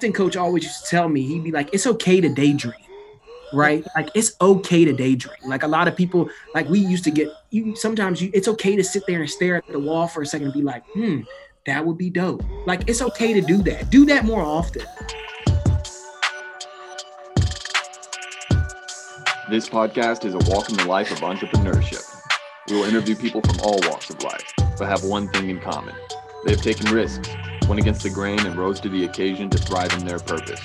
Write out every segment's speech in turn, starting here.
acting coach always used to tell me, he'd be like, it's okay to daydream. Right? Like it's okay to daydream. Like a lot of people, like we used to get you sometimes you it's okay to sit there and stare at the wall for a second and be like, hmm, that would be dope. Like it's okay to do that. Do that more often. This podcast is a walk in the life of entrepreneurship. We will interview people from all walks of life, but have one thing in common. They have taken risks, went against the grain, and rose to the occasion to thrive in their purpose.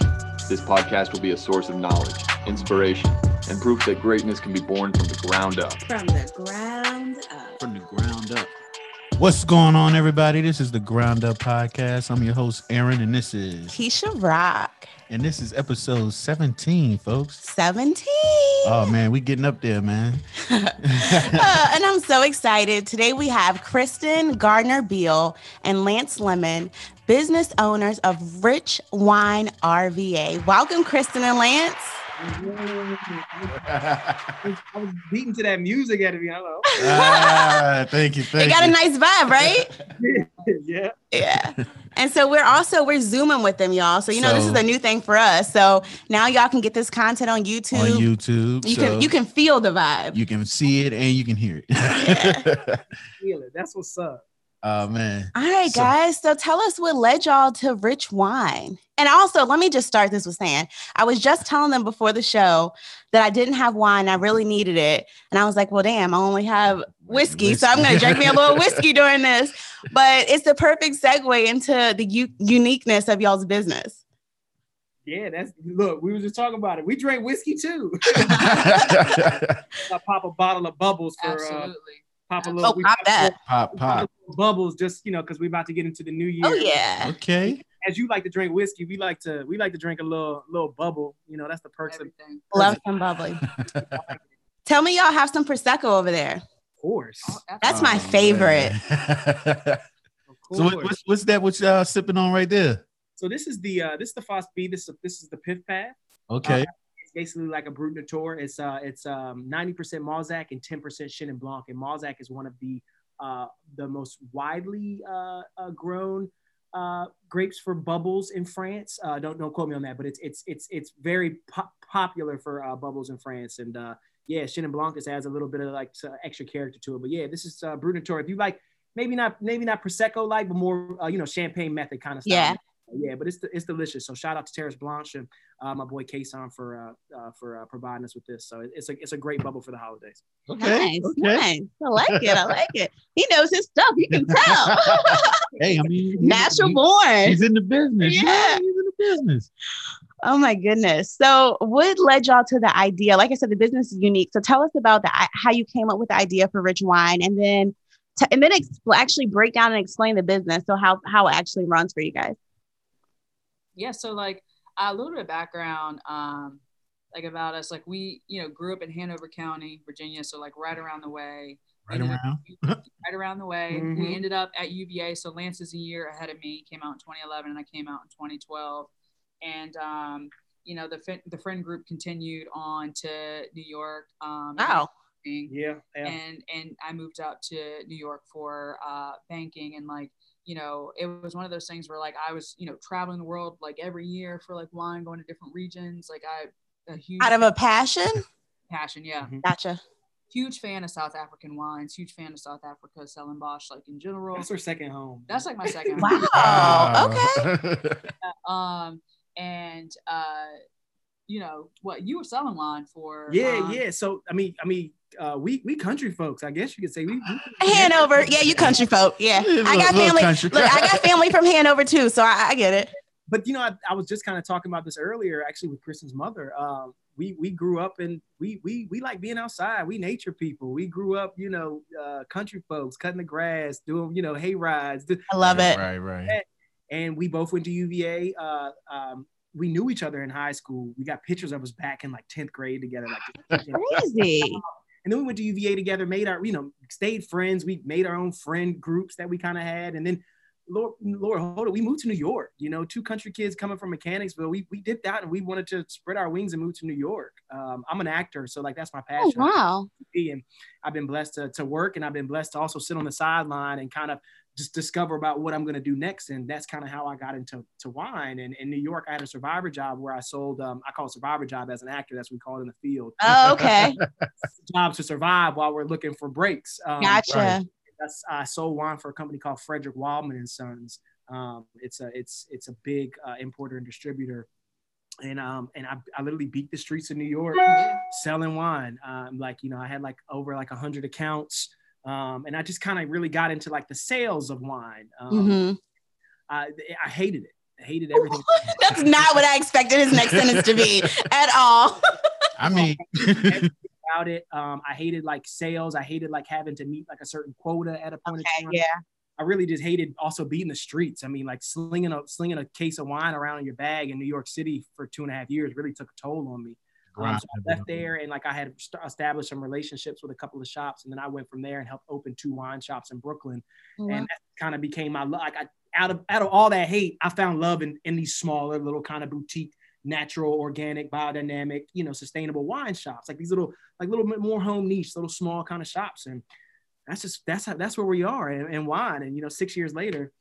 This podcast will be a source of knowledge, inspiration, and proof that greatness can be born from the ground up. From the ground up. From the ground up. What's going on, everybody? This is the Ground Up Podcast. I'm your host, Aaron, and this is Keisha Rock. and this is episode 17, folks. 17. Oh man, we getting up there, man. Uh, and I'm so excited. Today we have Kristen Gardner Beal and Lance Lemon, business owners of Rich Wine RVA. Welcome, Kristen and Lance. I was beating to that music at me. Hello. ah, thank you, They thank got a nice vibe, right? yeah. yeah. And so we're also we're zooming with them, y'all. So you know this is a new thing for us. So now y'all can get this content on YouTube. on YouTube. You so can you can feel the vibe. you can see it and you can hear it. Feel it. That's what's up. Oh man. All right, So- guys. So tell us what led y'all to RichWine. And also, let me just start this with saying I was just telling them before the show that I didn't have wine. I really needed it. And I was like, well, damn, I only have whiskey. So I'm going to drink me a little whiskey during this. But it's the perfect segue into the u- uniqueness of y'all's business. Yeah, that's look, we was just talking about it. We drank whiskey too. I pop a bottle of bubbles for uh Absolutely. Pop a little Oh, pop pop that. pop, pop. bubbles just you know because we're about to get into the new year. Oh, yeah. Okay. As you like to drink whiskey, we like to we like to drink a little little bubble. You know, that's the perks of, Everything. Love some bubbly. Tell me y'all have some Prosecco over there. of course. Oh, That's my Oh, favorite. man. Of so what, what's, what's that? What y'all sipping on right there? So this is the uh this is the Foss B. This is this is the Pith Pad. Okay. It's basically like a Brut Nature. It's uh it's um 90% Mauzac and 10% Chenin Blanc. And Mauzac is one of the uh the most widely uh, uh grown uh grapes for bubbles in France. Uh don't don't quote me on that, but it's it's it's it's very po- popular for bubbles in France. And yeah, Chenin Blanc just adds a little bit of like extra character to it. But yeah, this is uh Brut Nature. If you like maybe not maybe not prosecco like, but more you know champagne method kind of stuff. Yeah. Yeah, but it's it's delicious. So shout out to Terrace Blanche and uh, my boy Kason for uh, uh, for uh, providing us with this. So it's a it's a great bubble for the holidays. Okay. Nice, okay. nice. I like it. I like it. He knows his stuff. You can tell. Hey, I mean, he's- Natural he- born. He's in the business. you know, Yeah. He's in the business. Oh my goodness. So, what led y'all to the idea? Like I said, the business is unique. So, tell us about the i- how you came up with the idea for RichWine, and then t- and then expl- actually break down and explain the business. So, how how it actually runs for you guys. Yeah. So like a little bit of background, um, like about us. Like we, you know, grew up in Hanover County, Virginia. So like right around the way. Right Ended up- around. right around the way. Mhm. We ended up at UVA. So Lance is a year ahead of me. Came out in 2011, and I came out in 2012. And um, you know, the fin- the friend group continued on to New York. Um, Wow. Yeah, yeah. and and I moved out to New York for uh, banking and like you know it was one of those things where like I was you know traveling the world like every year for like wine going to different regions like I a huge Out of a passion. passion yeah Mhm. Gotcha. huge fan of South African wines huge fan of South Africa Stellenbosch like in general That's our second home. that's like my second Wow. home. Oh, okay. um and uh you know what you were selling wine for yeah, um, yeah. So I mean, I mean, uh, we we country folks. I guess you could say we. we Hanover. Yeah, you country folk. Yeah, Yeah, I got little- little family. Look, I got family from Hanover too, so I, I get it. But you know, I, I was just kind of talking about this earlier, actually, with Kristen's mother. Um, we we grew up and we we we like being outside. We nature people. We grew up, you know, uh, country folks, cutting the grass, doing you know hay rides. I love it. Right, right. and we both went to UVA. Uh, um, we knew each other in high school. We got pictures of us back in like 10th grade together. Like, Crazy. and then we went to UVA together, made our, you know, stayed friends. We made our own friend groups that we kind of had. And then, Lord, Lord, hold it. We moved to New York, you know, two country kids coming from Mechanicsville. We, we did that and we wanted to spread our wings and move to New York. Um, I'm an actor. So like, that's my Oh, passion. wow. And I've been blessed to, to work and I've been blessed to also sit on the sideline and kind of just discover about what I'm going to do next. And that's kind of how I got into to wine. And in New York, I had a survivor job where I sold, um, I call it survivor job as an actor. That's what we call it in the field. Oh, okay. Jobs to survive while we're looking for breaks. Um, Gotcha. right. that's, I sold wine for a company called Frederick Wildman and Sons. Um, it's a it's it's a big uh, importer and distributor, and um and I, I literally beat the streets of New York selling wine. Um, like you know I had like over like a hundred accounts, um, and I just kind of really got into like the sales of wine. Um, Mhm. I I hated it. I hated everything. That's not what I expected his next sentence to be at all. I mean, about it. Um, I hated like sales. I hated like having to meet like a certain quota at a point in time. yeah. I really just hated also beating the streets. I mean, like slinging a slinging a case of wine around in your bag in New York City for two and a half years really took a toll on me. Um, so I left there and like I had st- established some relationships with a couple of shops, and then I went from there and helped open two wine shops in Brooklyn, and that kind of became my lo- like I out of out of all that hate, I found love in in these smaller little kind of boutique, natural, organic, biodynamic, you know, sustainable wine shops, like these little like little bit more home niche, little small kind of shops, and that's just that's how that's where we are in, in wine, and you know, six years later,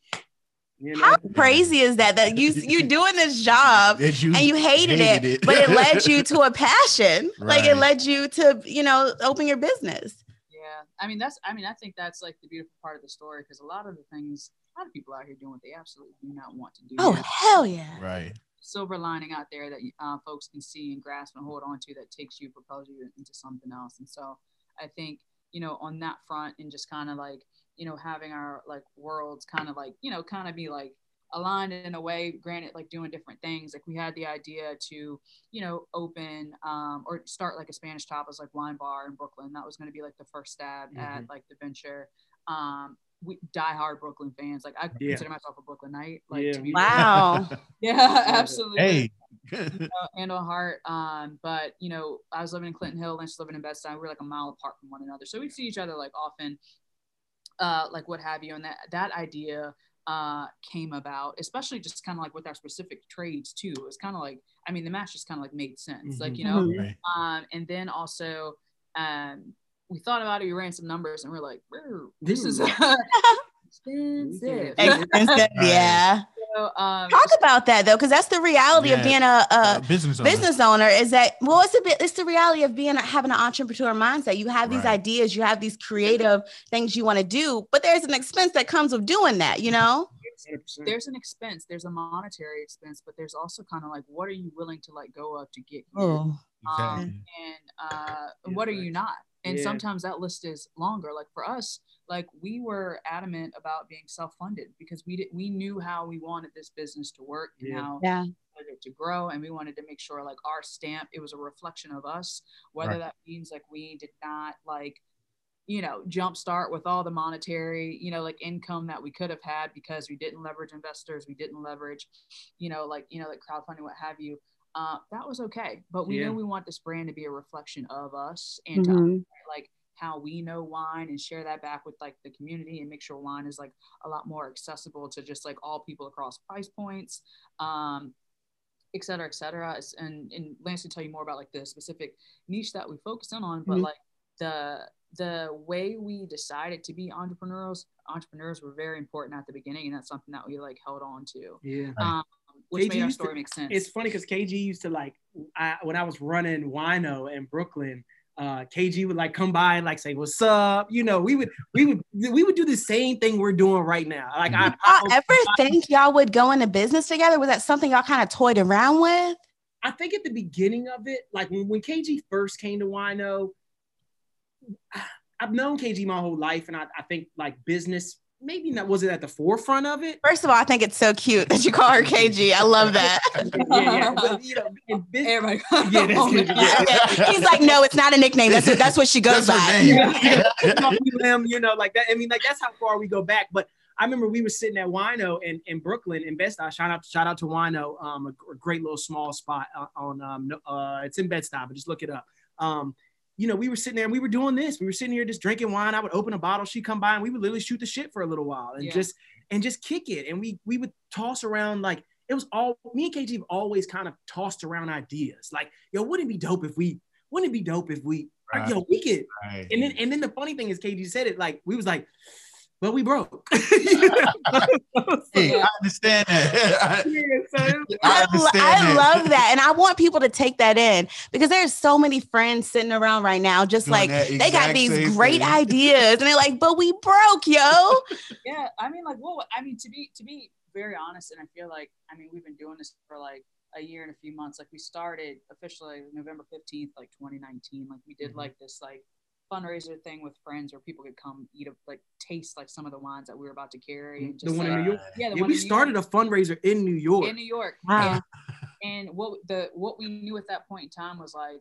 you know, How crazy is that? That you you doing this job you and you hated, hated it, it. but it led you to a passion. Like it led you to you know open your business. Yeah, I mean that's I mean I think that's like the beautiful part of the story because a lot of the things a lot of people out here doing what they absolutely do not want to do. Oh There's hell yeah! right. silver lining out there that uh, folks can see and grasp and hold on to that takes you propels you into something else. And so I think you know on that front and just kind of like you know having our like worlds kind of like you know kind of be like aligned in a way granted like doing different things like we had the idea to you know open um, or start like a spanish tapas like wine bar in brooklyn that was going to be like the first stab at like the venture um we diehard brooklyn fans like i Yeah. consider myself a brooklynite like Yeah. to be Wow. yeah absolutely hey. and on heart. Um, but you know, I was living in Clinton Hill, and she's living in Bed-Stuy. We are like a mile apart from one another, so we'd see each other like often, uh, like what have you. And that that idea uh came about, especially just kind of like with our specific trades too. It was kind of like, I mean, the match just kind of like made sense, like you know. Mhm. right. Um, and then also, um, we thought about it. We ran some numbers, and we're like, this is expensive. Expensive, yeah. So, um, Talk about that though, because that's the reality of being a, a Uh, business owner. business owner. Is that well, it's a bit. It's the reality of being having an entrepreneur mindset. You have these Right. ideas, you have these creative things you want to do, but there's an expense that comes with doing that. You know. 100%. there's an expense there's a monetary expense but there's also kind of like what are you willing to let go of to get here Oh, um, and uh, Yeah, what are you not and Yeah. sometimes that list is longer like for us like we were adamant about being self-funded because we did we knew how we wanted this business to work and Yeah. how yeah. we wanted it to grow and we wanted to make sure like our stamp it was a reflection of us whether Right. that means like we did not like you know jumpstart with all the monetary you know like income that we could have had because we didn't leverage investors we didn't leverage you know like you know like crowdfunding what have you uh, that was okay but we Yeah. know we want this brand to be a reflection of us and to Mhm. like how we know wine and share that back with like the community and make sure wine is like a lot more accessible to just like all people across price points um et cetera et cetera and and lance can tell you more about like the specific niche that we focus in on but Mhm. like the the way we decided to be entrepreneurs entrepreneurs were very important at the beginning and that's something that we like held on to yeah. Um which KG made our used to- story make sense it's funny because KG used to like I, when I was running Wino in Brooklyn. Uh, KG would like come by and like say what's up. You know, we would we would we would do the same thing we're doing right now. Like I, Y'all I, ever think y'all would go into business together? Was that something y'all kind of toyed around with? I think at the beginning of it, like when, when KG first came to Wino, I've known KG my whole life, and I, I think like business maybe not was it at the forefront of it. First of all, I think it's so cute that you call her KG. I love that. yeah, yeah. But, you know, business, Everybody, Yeah, that's. Yeah. He's like, no, it's not a nickname. That's what, that's what she goes That's by. name. you know, like that. I mean, like that's how far we go back. But I remember we were sitting at Wino in, in Brooklyn in Bed-Stuy. Shout out, shout out to Wino, um, a, a great little small spot uh, on, um, uh, it's in Bed-Stuy, but just look it up. Um, you know, we were sitting there and we were doing this. We were sitting here just drinking wine. I would open a bottle, she'd come by, and we would literally shoot the shit for a little while and Yeah. just and just kick it. And we we would toss around like it was all me and KG have always kind of tossed around ideas. Like, yo, wouldn't it be dope if we? Wouldn't it be dope if we? Right. Yo, we could Right. and then and then the funny thing is KG said it like we was like, but we broke. Hey, I understand that. Yeah, so it was- I, I understand I that. love that. And I want people to take that in because there's so many friends sitting around right now, just Doing like they got these great thing. ideas. And they're like, but we broke, yo. yeah i mean like well i mean to be to be very honest and i feel like i mean we've been doing this for like a year and a few months like we started officially november 15th like 2019 like we did Mhm. like this like fundraiser thing with friends where people could come eat a like taste like some of the wines that we were about to carry and The just one in New York? yeah, the Yeah, one we in New started York. a fundraiser in New York. in New York. Wow. And, and what the what we knew at that point in time was like,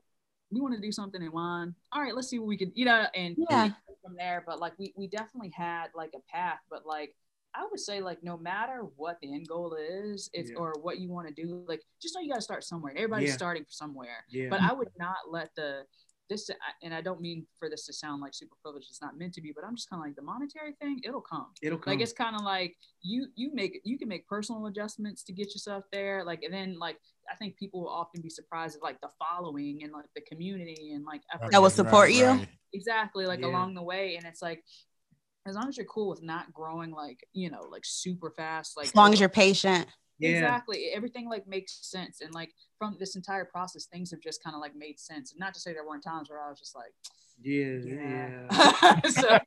we want to do something in wine. All right, let's see what we can, you know, and Yeah. from there. But like we we definitely had like a path, but like I would say like no matter what the end goal is, it's Yeah. or what you want to do, like just know you got to start somewhere. Everybody's Yeah. starting somewhere. yeah. But I would not let the this and I don't mean for this to sound like super privileged. It's not meant to be, but I'm just kind of like the monetary thing. It'll come It'll come. like it's kind of like you you make you can make personal adjustments to get yourself there like and then like i think people will often be surprised at like the following and like the community and like effort That will support you? exactly like Yeah. along the way and it's like as long as you're cool with not growing like you know like super fast like As long as you're patient. Yeah. exactly everything like makes sense and like from this entire process things have just kind of like made sense and not to say there weren't times where i was just like Yeah, yeah. yeah, so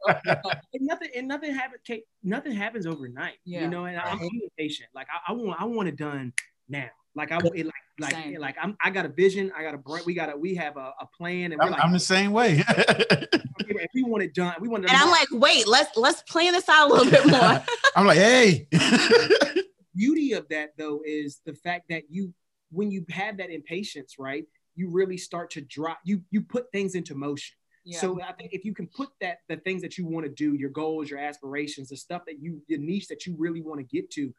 and nothing and nothing happens. Nothing happens overnight. Yeah. You know, and I'm uh-huh. patient Like I, I want, I want it done now. Like I, it, like, like, Same. like I'm, I got a vision. I got a, br- we got a, we have a, a plan, and we're I'm, like, I'm the same way. if we want it done. We want it. And I'm like, wait, let's let's plan this out a little bit more. I'm like, hey. Beauty of that though is the fact that you, when you have that impatience, right, you really start to drop. You, you put things into motion. yeah So I think if you can put that the things that you want to do, your goals, your aspirations, the stuff that you the niche that you really want to get to,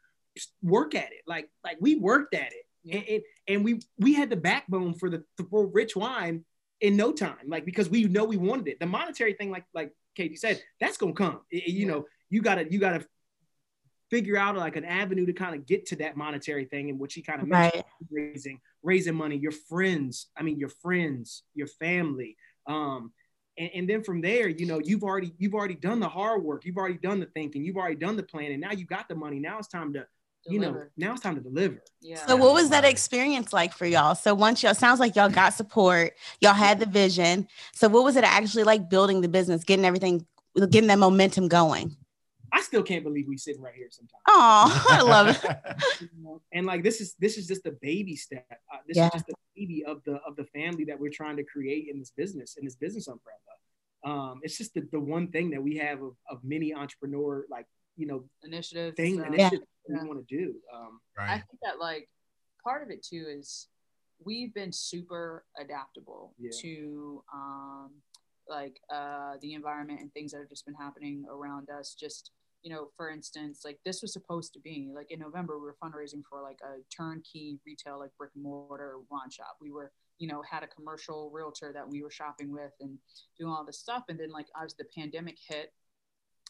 work at it. Like like we worked at it, and, and, and we we had the backbone for the for RichWine in no time. Like because we know we wanted it. The monetary thing, like like KG said, that's gonna come. It- you Yeah. know, you gotta you gotta figure out like an avenue to kind of get to that monetary thing, and what she kind of mentioned raising raising money your friends i mean your friends your family um and, and then from there you know you've already you've already done the hard work you've already done the thinking you've already done the planning now you got the money now it's time to you know now it's time to deliver yeah So what was that experience like for y'all? So once y'all sounds like y'all got support, y'all had the vision. So what was it actually like building the business, getting everything, getting that momentum going? I still can't believe we sitting right here sometimes Oh, I love it. and like this is this is just a baby step uh, this Yeah. is just the baby of the of the family that we're trying to create in this business in this business umbrella um it's just the, the one thing that we have of, of many entrepreneur like you know initiative thing so- initiatives that Yeah. we want to do um I think that like part of it too is we've been super adaptable Yeah. to um like uh the environment and things that have just been happening around us. Just you know for instance like this was supposed to be like in november we were fundraising for like a turnkey retail like brick and mortar wine shop. We were you know had a commercial realtor that we were shopping with and doing all this stuff. And then like as the pandemic hit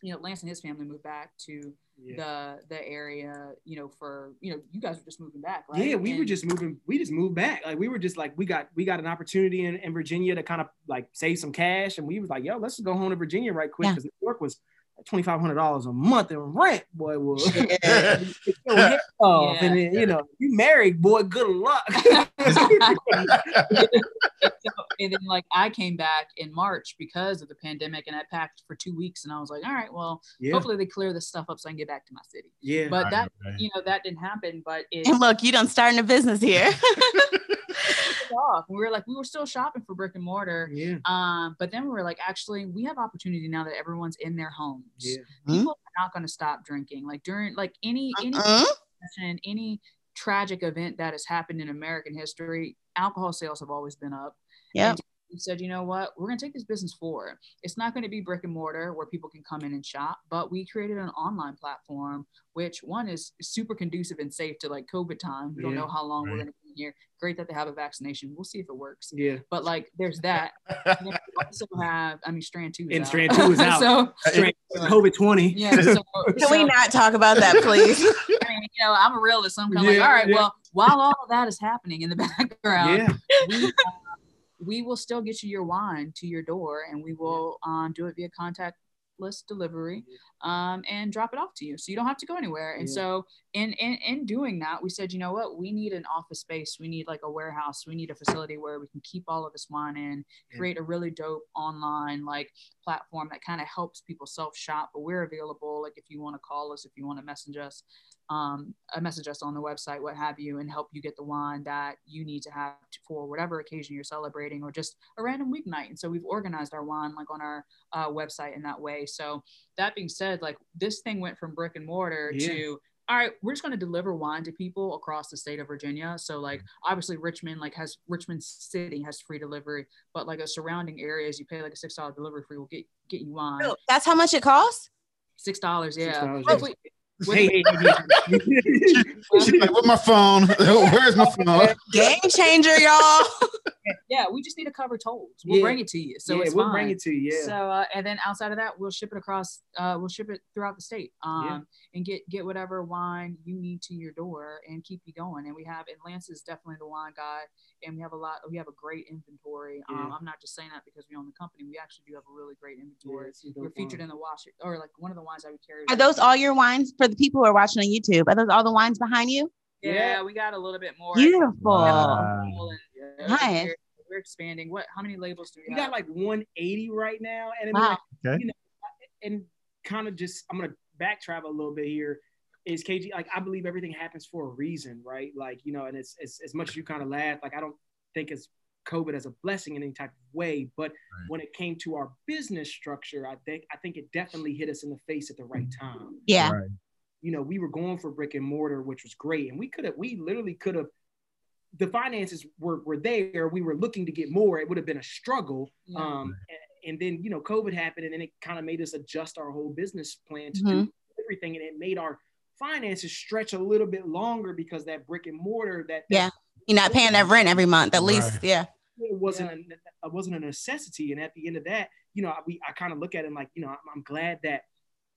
you know lance and his family moved back to yeah. the the area you know for you know you guys were just moving back right Yeah, we were just moving. We just moved back. Like we were just like we got we got an opportunity in, in Virginia to kind of like save some cash, and we was like, yo, let's just go home to Virginia right quick Yeah. because New York was twenty five hundred dollars a month in rent. Boy, was Yeah. Your off. And then you know you married, boy. Good luck. so, and then like I came back in March because of the pandemic and I packed for two weeks and I was like, all right, well, yeah, hopefully they clear this stuff up so I can get back to my city. yeah. But Right, that right. you know that didn't happen, but it And look, you done starting a business here. Took off. We were like we were still shopping for brick and mortar. yeah, Um, but then we were like, actually, we have opportunity now that everyone's in their homes. yeah, People are not going to stop drinking. Like during like any any Uh-uh. recession, any tragic event that has happened in American history, alcohol sales have always been up. Yep. We said, you know what, we're going to take this business forward. It's not going to be brick and mortar where people can come in and shop, but we created an online platform, which one is super conducive and safe to like COVID time. We don't Yeah. know how long we're going to be here. Great that they have a vaccination. We'll see if it works. yeah. But like, there's that. And we also have, I mean, Strand Two. Is And out. Strand two is out. so Straight COVID twenty. yeah. So, Can we not talk about that, please? I mean, you know, I'm a realist. So I'm kind of Yeah, like, all right, yeah. well, while all of that is happening in the background, Yeah, we, uh, we will still get you your wine to your door and we will um, do it via contactless delivery. Um, and drop it off to you. So you don't have to go anywhere. And Yeah. so in, in in doing that, we said, you know what, we need an office space. We need like a warehouse. We need a facility where we can keep all of this wine in, Yeah. create a really dope online like platform that kind of helps people self shop. But we're available. Like if you want to call us, if you want to message us, um, uh, message us on the website, what have you, and help you get the wine that you need to have to, for whatever occasion you're celebrating or just a random weeknight. And so we've organized our wine like on our uh, website in that way. So that being said, like this thing went from brick and mortar Yeah. to all right, we're just going to deliver wine to people across the state of Virginia. So like mm-hmm. obviously Richmond like has Richmond City has free delivery, but like a surrounding areas you pay like a six dollar delivery fee will get get you wine. Oh, That's how much it costs? Six dollars, yeah. $6, yeah. Hey, hey, hey, hey. She's like, with my phone. Where's my phone? Game changer, y'all. yeah, we just need to cover tolls. We'll Yeah. bring it to you. So yeah, it's we'll fine. bring it to you. Yeah. So uh, and then outside of that, we'll ship it across. Uh, we'll ship it throughout the state. Um, Yeah. and get get whatever wine you need to your door and keep you going. And we have and Lance is definitely the wine guy, and we have a lot. We have a great inventory. Um, I'm not just saying that because we own the company. We actually do have a really great inventory. We're featured in the wash or like one of the wines that we carry. Are those all your wines for the people who are watching on YouTube? Are those all the wines behind you? Yeah, Yeah. we got a little bit more. Beautiful. Wow. And, Yeah. Nice. We're, we're expanding. What? How many labels do we, We have? got like 180 right now, and Wow. like, Okay. you know, and kind of just I'm gonna back travel a little bit here. Is KG like I believe everything happens for a reason, right? Like you know, and it's, it's as much as you kind of laugh, like I don't think it's COVID as a blessing in any type of way, but when it came to our business structure, I think I think it definitely hit us in the face at the right time. Yeah. Right. You know, we were going for brick and mortar, which was great. And we could have, we literally could have, the finances were, were there. We were looking to get more. It would have been a struggle. Yeah. Um, a- and then, you know, COVID happened and then it kind of made us adjust our whole business plan to Mhm. do everything. And it made our finances stretch a little bit longer because that brick and mortar, that, that Yeah. You're not paying that rent every month, at least. Right. Yeah. it wasn't a, it wasn't a necessity. And at the end of that, you know, I, we I kind of look at it like, you know, I'm, I'm glad that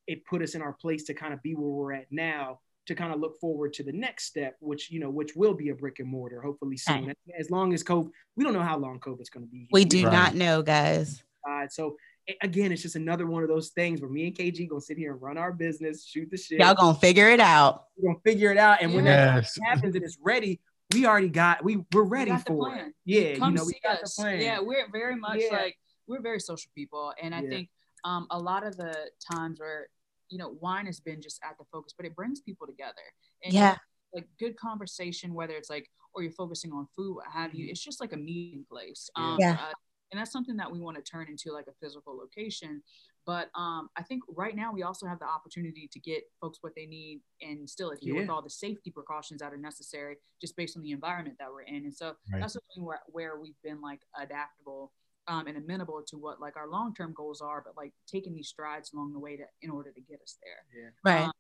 it put us in our place to kind of be where we're at now to kind of look forward to the next step, which you know, which will be a brick and mortar, hopefully soon. As long as COVID, we don't know how long COVID's going to be. We do Right. not know, guys. Uh, so again, it's just another one of those things where me and KG gonna sit here and run our business, shoot the shit. Y'all gonna figure it out. We're gonna figure it out, and when that happens and it's ready, we already got we we're ready got the for it. Yeah, Come you know, we got us. the plan. Yeah, we're very much Yeah. like we're very social people, and I Yeah. think um, a lot of the times where you know wine has been just at the focus, but it brings people together. And Yeah. like good conversation, whether it's like or you're focusing on food, what have you. It's just like a meeting place. Mm-hmm. Yeah. Um, Yeah. for us. and that's something that we want to turn into like a physical location. But um, I think right now we also have the opportunity to get folks what they need and still adhere with Yeah. all the safety precautions that are necessary just based on the environment that we're in. And so Right. that's something where, where we've been like adaptable um, and amenable to what like our long-term goals are, but like taking these strides along the way to in order to get us there. Yeah. Right. Um,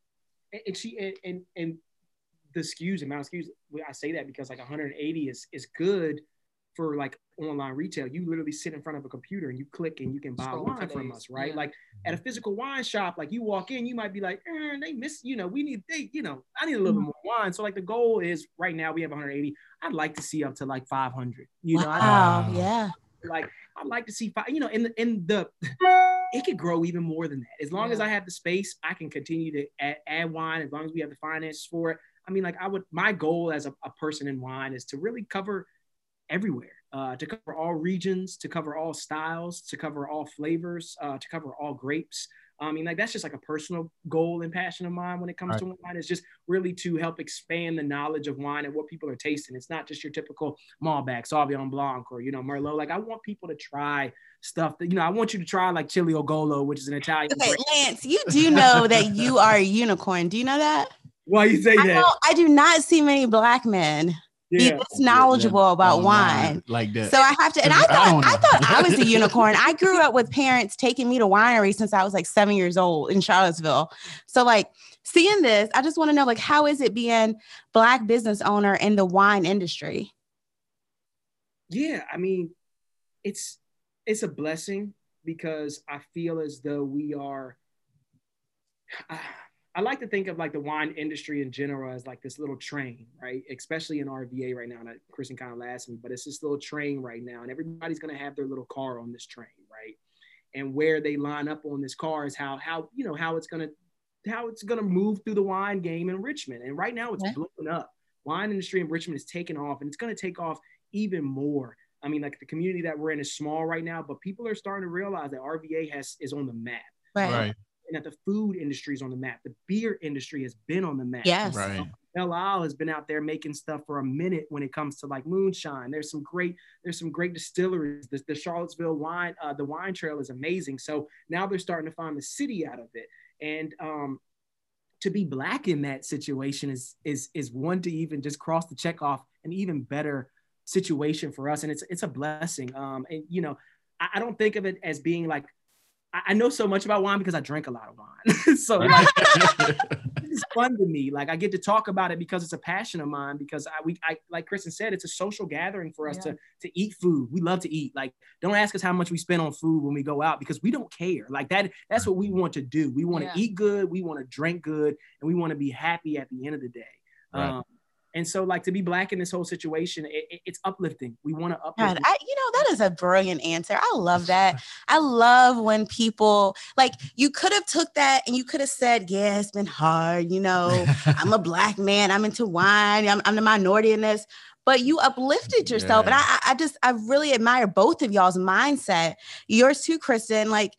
and, and she and, and and the SKUs amount of SKUs. I say that because like 180 is is good for like online retail. You literally sit in front of a computer and you click and you can buy Scroll wine for from us, right? Yeah. Like at a physical wine shop, like you walk in, you might be like, eh, they miss, you know, we need they, you know, I need a little Mm-hmm. bit more wine. So like the goal is right now we have 180. I'd like to see up to like 500. You know, I, wow. Wow. Yeah. like I'd like to see five, you know, in the in the it could grow even more than that. As long as I have the space, I can continue to add, add wine as long as we have the finances for it. I mean, like I would my goal as a, a person in wine is to really cover everywhere, uh, to cover all regions, to cover all styles, to cover all flavors, uh, to cover all grapes. I mean, like that's just like a personal goal and passion of mine when it comes Right. to wine. Is just really to help expand the knowledge of wine and what people are tasting. It's not just your typical Malbec, Sauvignon Blanc, or you know Merlot. Like I want people to try stuff that you know. I want you to try like Ciliegiolo, which is an Italian. Okay, brand. Lance, you do know that you are a unicorn. Do you know that? Why you say I that? know I do not see many black men be this knowledgeable about oh, Online wine. like that. So I have to, and I I thought don't I, thought I was a unicorn. I grew up with parents taking me to wineries since I was like seven years old in Charlottesville. So like seeing this, I just want to know like how is it being black business owner in the wine industry? yeah i mean it's it's a blessing because i feel as though we are I, I like to think of like the wine industry in general as like this little train right especially in rva right now and I- kristen kind of laughs me but it's this little train right now and everybody's going to have their little car on this train right and where they line up on this car is how how you know how it's gonna how it's gonna move through the wine game in Richmond. And right now it's Okay. blowing up. Wine industry in Richmond is taking off, and it's gonna take off even more. I mean, like the community that we're in is small right now, but people are starting to realize that RVA has is on the map, Right. Right. And that the food industry is on the map. The beer industry has been on the map. Yes. Right. Belle Isle has been out there making stuff for a minute when it comes to like moonshine. There's some great, there's some great distilleries. The, the Charlottesville wine, uh, the wine trail is amazing. So now they're starting to find the city out of it. And um, to be black in that situation is is is one to even just cross the check off an even better situation for us. And it's it's a blessing. Um, and you know, I, I don't think of it as being like I, I know so much about wine because I drink a lot of wine. so like, it's fun to me. Like I get to talk about it because it's a passion of mine. Because I we I like Kristen said, it's a social gathering for us Yeah. to to eat food. We love to eat. Like don't ask us how much we spend on food when we go out because we don't care. Like that that's what we want to do. We want to Yeah. eat good. We want to drink good, and we want to be happy at the end of the day. Right. Um, and so like to be black in this whole situation, it, it- it's uplifting. We want to uplift. God, I, you know, that is a brilliant answer. I love that. I love when people like you could have took that and you could have said, "Yeah, it's been hard." You know, I'm a black man. I'm into wine. I'm, I'm the minority in this. But you uplifted yourself, and I, I just I really admire both of y'all's mindset. Yours too, Kristen. Like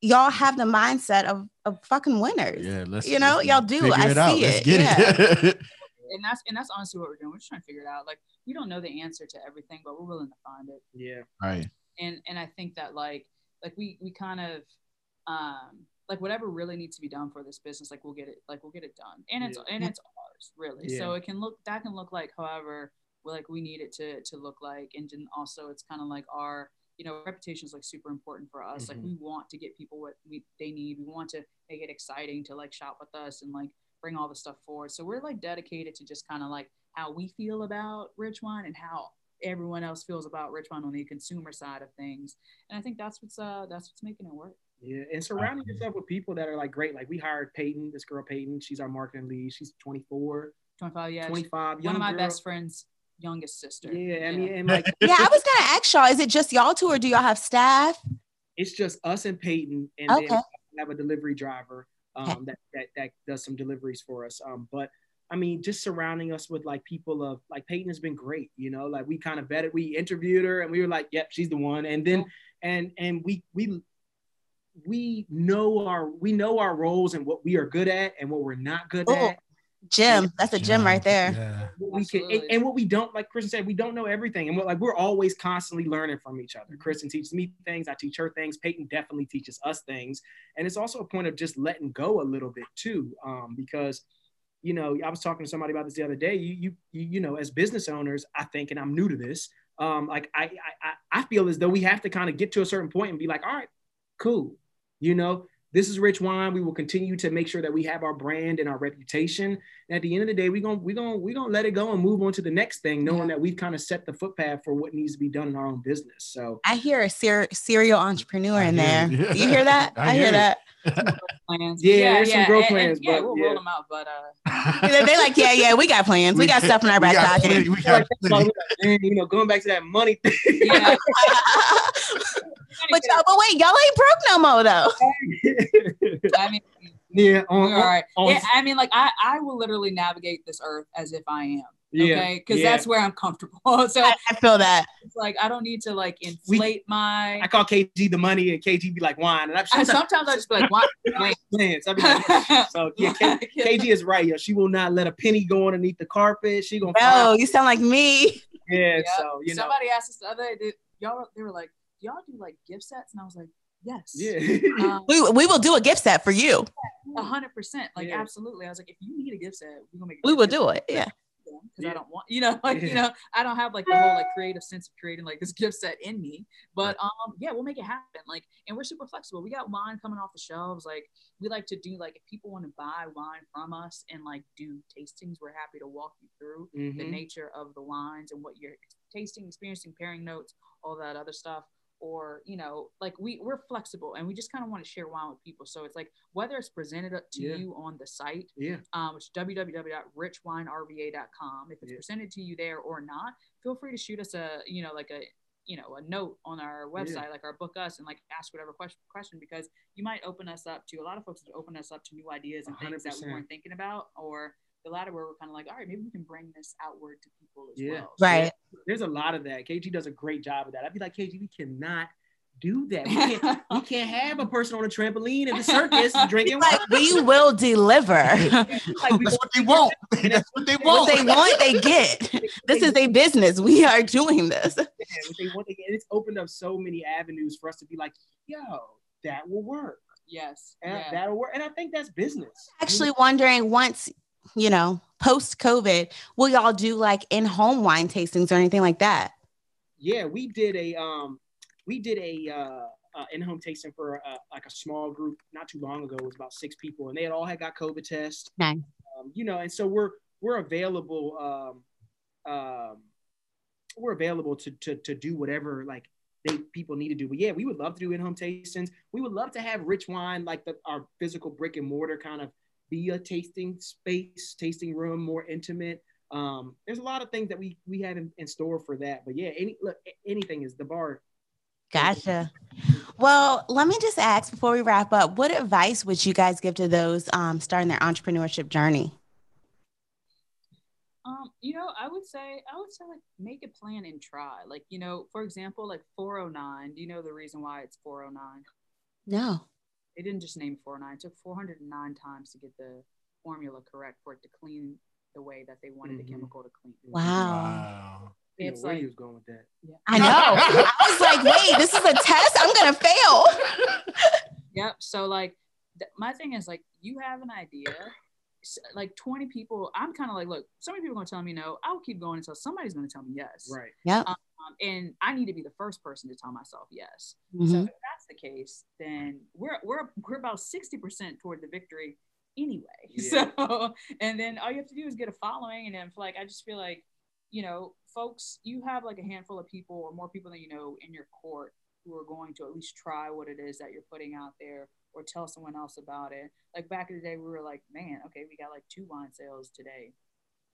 y'all have the mindset of of fucking winners. yeah. Let's. You know, let's y'all do. I it out. see Let's it. get it. and that's and that's honestly what we're doing. We're just trying to figure it out. Like we don't know the answer to everything, but we're willing to find it. yeah. right. And and I think that like like we we kind of um like whatever really needs to be done for this business, like we'll get it like we'll get it done. And it's and it's ours really. So it can look that can look like however we like we need it to to look like. And then also it's kind of like our you know reputation is like super important for us. Like Mhm. we want to get people what we they need. We want to make it exciting to like shop with us and like bring all the stuff forward. So we're like dedicated to just kind of like how we feel about RichWine and how everyone else feels about RichWine on the consumer side of things. And I think that's what's uh that's what's making it work. Yeah, and surrounding yourself with people that are like great. Like we hired Peyton, this girl Peyton. She's our marketing lead. She's 24, 25, yeah. 25. one of my girl. best friends' youngest sister. Yeah, I mean, and like Yeah, I was gonna ask y'all, is it just y'all two or do y'all have staff? it's just us and Peyton, and Okay. then we have a delivery driver um, that, that that does some deliveries for us. Um, but I mean, just surrounding us with like people of like Peyton has been great. You know, like we kind of vetted, we interviewed her, and we were like, "Yep, she's the one." And then and and we we we know our we know our roles and what we are good at and what we're not good Oh, at. Gym. That's a gym right there. Yeah. what we can and, and what we don't like Kristen said we don't know everything. And we're like we're always constantly learning from each other. Kristen teaches me things. I teach her things. Peyton definitely teaches us things. And it's also a point of just letting go a little bit too um, because you know I was talking to somebody about this the other day. You you you, you know as business owners I think and I'm new to this um, like I, I I I feel as though we have to kind of get to a certain point and be like all right cool. You know this is RichWine. We will continue to make sure that we have our brand and our reputation at the end of the day, we're gonna we're gonna we're gonna let it go and move on to the next thing, knowing Yeah. that we've kind of set the footpath for what needs to be done in our own business. So I hear a ser- serial entrepreneur in there. yeah. You hear that? I I, hear hear it. that. Plans. Yeah, there's some growth and- and plans, yeah, but we'll yeah. roll them out, but uh They- They're like, yeah, yeah, we got plans. We got stuff in our back got pocket. we got that's why plenty. we're like, man, you know, going back to that money thing. yeah. but y'all, but wait, y'all ain't broke no more though. I mean yeah, on, all right. on- Yeah, I mean like I I will literally navigate this earth as if I am. yeah, Okay. Because yeah. that's where I'm comfortable. So I, I feel that. it's like I don't need to like inflate my I call KG the money, and KG be like wine, and I'm I, sometimes sometimes I just be like, why? plans. I be like, so yeah, K, KG is right. Yo, she will not let a penny go underneath the carpet. She gonna Bro, find, you sound like me. yeah. Yeah. So you know, Somebody asked us the other day, did, y'all they were like, y'all do like gift sets? And I was like, yes. yeah. Um, We, we will do a gift set for you. A hundred percent. Like Yeah. absolutely. I was like, if you need a gift set, we're gonna make. We will do it. Yeah. because Yeah. I don't want, you know, like you know, I don't have like the whole like creative sense of creating like this gift set in me. But um, yeah, we'll make it happen. Like, and we're super flexible. We got wine coming off the shelves. Like, we like to do like if people want to buy wine from us and like do tastings, we're happy to walk you through the Mhm. nature of the wines and what you're tasting, experiencing, pairing notes, all that other stuff. Or you know, like we we're flexible and we just kind of want to share wine with people. So it's like whether it's presented up to Yeah. you on the site Yeah. um, which is www.richwinerva.com. If it's Yeah. presented to you there or not, feel free to shoot us a, you know, like a you know a note on our website like our book us and like ask whatever question question because you might open us up to a lot of folks that open us up to new ideas and things that we weren't thinking about or the latter where we're kind of like all right maybe we can bring this outward to people as Yeah. well Right. There's a lot of that. KG does a great job of that. I'd be like, KG, we cannot do that. We can't, we can't have a person on a trampoline at the circus drinking Like we will deliver. Like, we, That's what they want. That's what they want. what they want, they get. This is a business. We are doing this. Yeah, what they want to get. It's opened up so many avenues for us to be like, yo, that will work. yes And yeah. That'll work. And I think that's business. Actually, wondering once, you know, post COVID, will y'all do like in home wine tastings or anything like that? Yeah, we did a um, we did a uh, uh in-home tasting for uh, like a small group not too long ago. It was about six people, and they had all had got COVID tests. Nice. Um, you know, and so we're we're available. Um, um, we're available to to to do whatever like they people need to do. But yeah, we would love to do in-home tastings. We would love to have RichWine like the our physical brick and mortar kind of be a tasting space, tasting room, more intimate. Um, there's a lot of things that we we have in, in store for that. But yeah, any look, anything is the bar. Gotcha. Well, let me just ask before we wrap up, what advice would you guys give to those um, starting their entrepreneurship journey? Um, you know, I would say I would say like make a plan and try. Like, you know, for example, like 409. Do you know the reason why it's 409? No. They didn't just name it 409. It took 409 times to get the formula correct for it to clean the way that they wanted Mhm. the chemical to clean. Wow. Wow. You know, It's where like he was going with that. I know. I was like, wait, this is a test. I'm going to fail. Yep. So like, th- my thing is like, you have an idea. s- Like 20 people, I'm kind of like, look, so many people are gonna tell me no. I'll keep going until somebody's gonna tell me yes. Right. Yep. Um, and I need to be the first person to tell myself yes. So Mhm. if that's the case, then we're we're we're about 60% toward the victory anyway. Yeah. So and then all you have to do is get a following. And then like I just feel like, you know, folks, you have like a handful of people or more people than you know in your court who are going to at least try what it is that you're putting out there or tell someone else about it. Like back in the day, we were like, man, okay, we got like two wine sales today.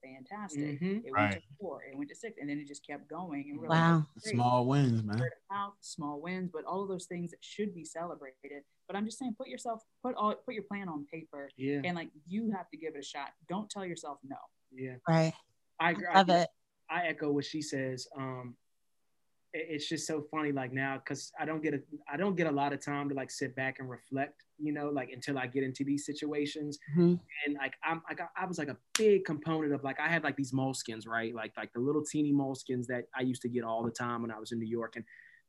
Fantastic. Mhm. It went Right. to four, it went to six, and then it just kept going. And we're Wow. like, Small wins, man. mouth, small wins, but all of those things that should be celebrated. But I'm just saying, put yourself, put all, put your plan on paper, Yeah. and like you have to give it a shot. Don't tell yourself no. Yeah. Right. I agree. Love I, it. I echo what she says. Um, it- it's just so funny, like now, because I don't get a, I don't get a lot of time to like sit back and reflect, you know, like until I get into these situations. Mhm. And like I'm, I got, I was like a big component of like I had like these moleskins, right? Like like the little teeny moleskins that I used to get all the time when I was in New York, and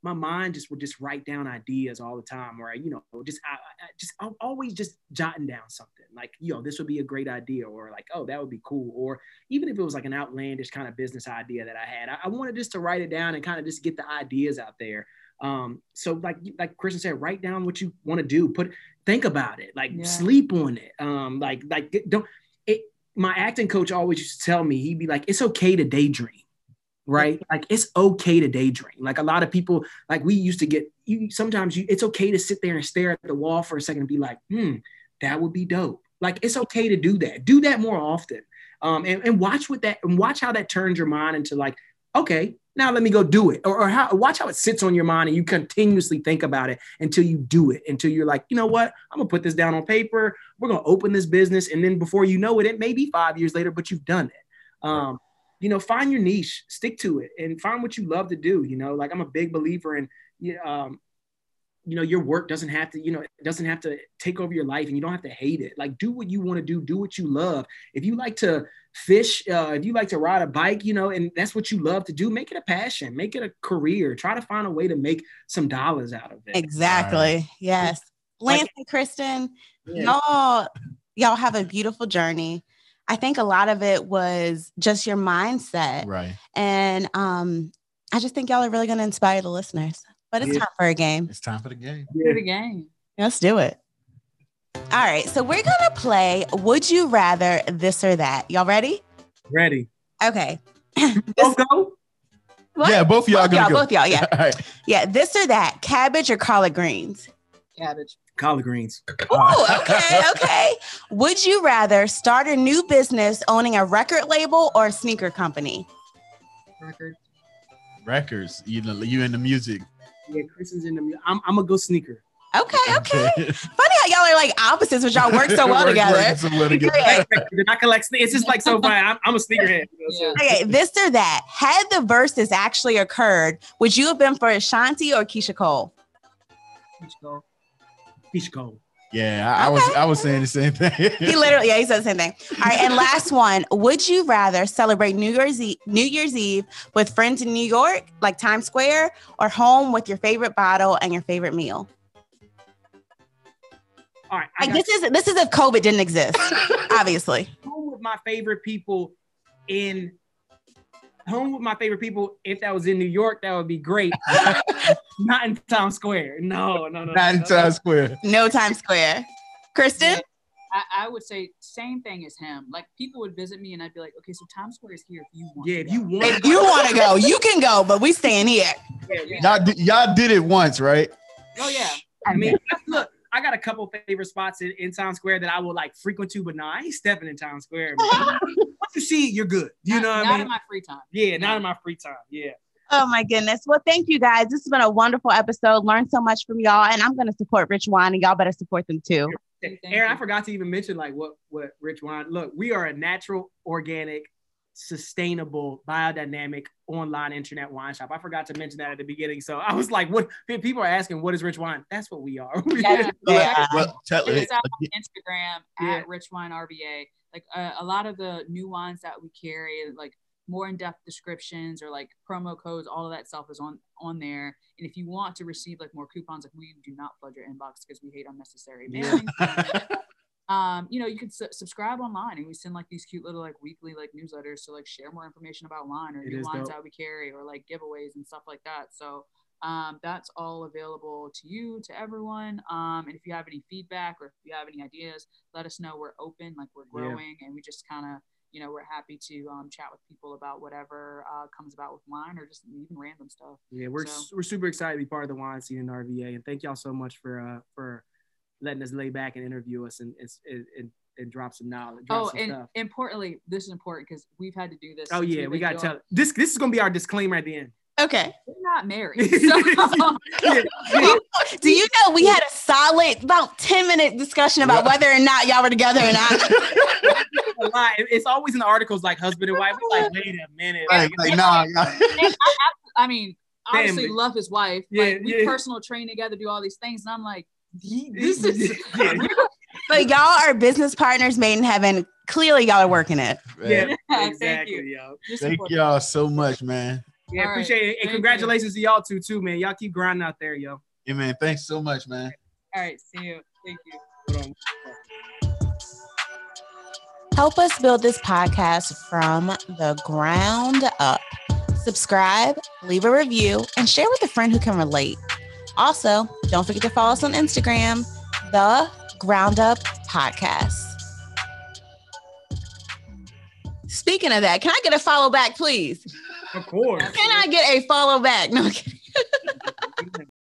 my mind just would just write down ideas all the time, or you know, just I, I just I'm always just jotting down something like, yo, this would be a great idea, or like, oh, that would be cool, or even if it was like an outlandish kind of business idea that I had, I, I wanted just to write it down and kind of just get the ideas out there. Um, so like like Kristen said, write down what you want to do, put think about it, like Yeah. sleep on it. Um, like like don't it. My acting coach always used to tell me he'd be like, it's okay to daydream. Right, like it's okay to daydream. Like a lot of people, like we used to get. You sometimes you, it's okay to sit there and stare at the wall for a second and be like, hmm, that would be dope. Like it's okay to do that. Do that more often. Um, and, and watch what that and watch how that turns your mind into like, okay, now let me go do it. Or, or how watch how it sits on your mind and you continuously think about it until you do it, until you're like, you know what, I'm gonna put this down on paper. We're gonna open this business, and then before you know it, it may be five years later, but you've done it. Um, you know, find your niche, stick to it, and find what you love to do. You know, like I'm a big believer in, you um, you know, your work doesn't have to, you know, it doesn't have to take over your life, and you don't have to hate it. Like, do what you want to do, do what you love. If you like to fish, uh, if you like to ride a bike, you know, and that's what you love to do, make it a passion, make it a career. Try to find a way to make some dollars out of it. Exactly. Yes. Like- Lance and Kristen, Yeah. y'all, y'all have a beautiful journey. I think a lot of it was just your mindset. Right. And um, I just think y'all are really going to inspire the listeners. But it's Yeah. time for a game. It's time for the game. Do the game. Let's do it. All right. So we're going to play Would You Rather This or That. Y'all ready? Ready? Okay. Both go. What? Yeah, both of y'all both gonna y'all, go. both y'all. Yeah. All right. Yeah. This or that, cabbage or collard greens? Cabbage. Collard greens. Oh, okay, okay. Would you rather start a new business owning a record label or a sneaker company? Record. Records. You know, you into music. Yeah, Chris is in the. music. I'm, I'm gonna go sneaker. Okay, okay. Funny how y'all are like opposites, but y'all work so well Work- together. working so well together. Okay. Then I collect. sne- It's just like so funny. I'm, I'm a sneakerhead. You know, so- Okay, this or that. Had the verses actually occurred, would you have been for Ashanti or Keyshia Cole? Peach Cole. Keyshia Cole. Yeah, I, I was I was saying the same thing. He literally, yeah, he said the same thing. All right, and last one. Would you rather celebrate New Year's Eve, New Year's Eve with friends in New York, like Times Square, or home with your favorite bottle and your favorite meal? All right. Like got this is this is if COVID didn't exist, obviously. home with my favorite people in home with my favorite people. If that was in New York, that would be great. Not in Times Square. No, no, no. Not in no. Times Square. No Times Square. Kristen, I, I would say same thing as him. Like people would visit me and I'd be like, okay, so Times Square is here if you want. Yeah, to if you go." want, if you want to go, you can go, but we staying here. yeah, we- Y'all did, y'all did it once, right? Oh yeah. I mean, look, I got a couple favorite spots in, in Times Square that I will like frequent to, but nah, I ain't stepping in Times Square. man. Once you see it, you're good. You not, know what not I mean? in my free time. yeah, not in my free time. Yeah. Oh my goodness. Well, thank you guys. This has been a wonderful episode. Learned so much from y'all, and I'm going to support RichWine, and y'all better support them too. Thank Aaron, I forgot to even mention like what what RichWine. Look, we are a natural, organic, sustainable, biodynamic online internet wine shop. I forgot to mention that at the beginning. So I was like, what people are asking, what is RichWine? That's what we are. Yeah. Yeah. Well, tell us it. on Instagram Yeah. at RichWine RVA. Like uh, a lot of the new wines that we carry, like more in-depth descriptions or like promo codes, all of that stuff is on on there. And if you want to receive like more coupons, like we do not flood your inbox because we hate unnecessary Yeah. um, you know, you can su- subscribe online and we send like these cute little like weekly like newsletters to like share more information about wine or It new wines that we carry or like giveaways and stuff like that. So um, that's all available to you, to everyone. Um, and if you have any feedback or if you have any ideas, let us know. We're open, like we're Yeah. growing, and we just kind of, you know, we're happy to um, chat with people about whatever uh, comes about with wine or just even random stuff. Yeah, we're So- we're super excited to be part of the wine scene in RVA, and thank y'all so much for uh for letting us lay back and interview us and and and, and drop some knowledge. Drop Oh, some and stuff. importantly, this is important because we've had to do this. Oh yeah, we been gotta tell this. This is gonna be our disclaimer at the end. Okay. We're not married. So, Do you know we had a solid about 10 minute discussion about whether or not y'all were together or not? a lot. It's always in the articles like husband and wife. We're like, wait a minute. Like, like, nah, y'all- I mean, obviously Family. love his wife. Yeah, like we yeah. personal train together, do all these things, and I'm like, this is But y'all are business partners made in heaven. Clearly, y'all are working it. yeah, Thank exactly, you. yo. Thank y'all so much, man. Yeah, All right. appreciate it. Thank And you. congratulations to y'all too, too, man. Y'all keep grinding out there, yo. Yeah, man. Thanks so much, man. All right, see you. Thank you. Help us build this podcast from the ground up. Subscribe, leave a review, and share with a friend who can relate. Also, don't forget to follow us on Instagram, the Ground Up Podcast. Speaking of that, can I get a follow back, please? Of course. Can I get a follow back? No.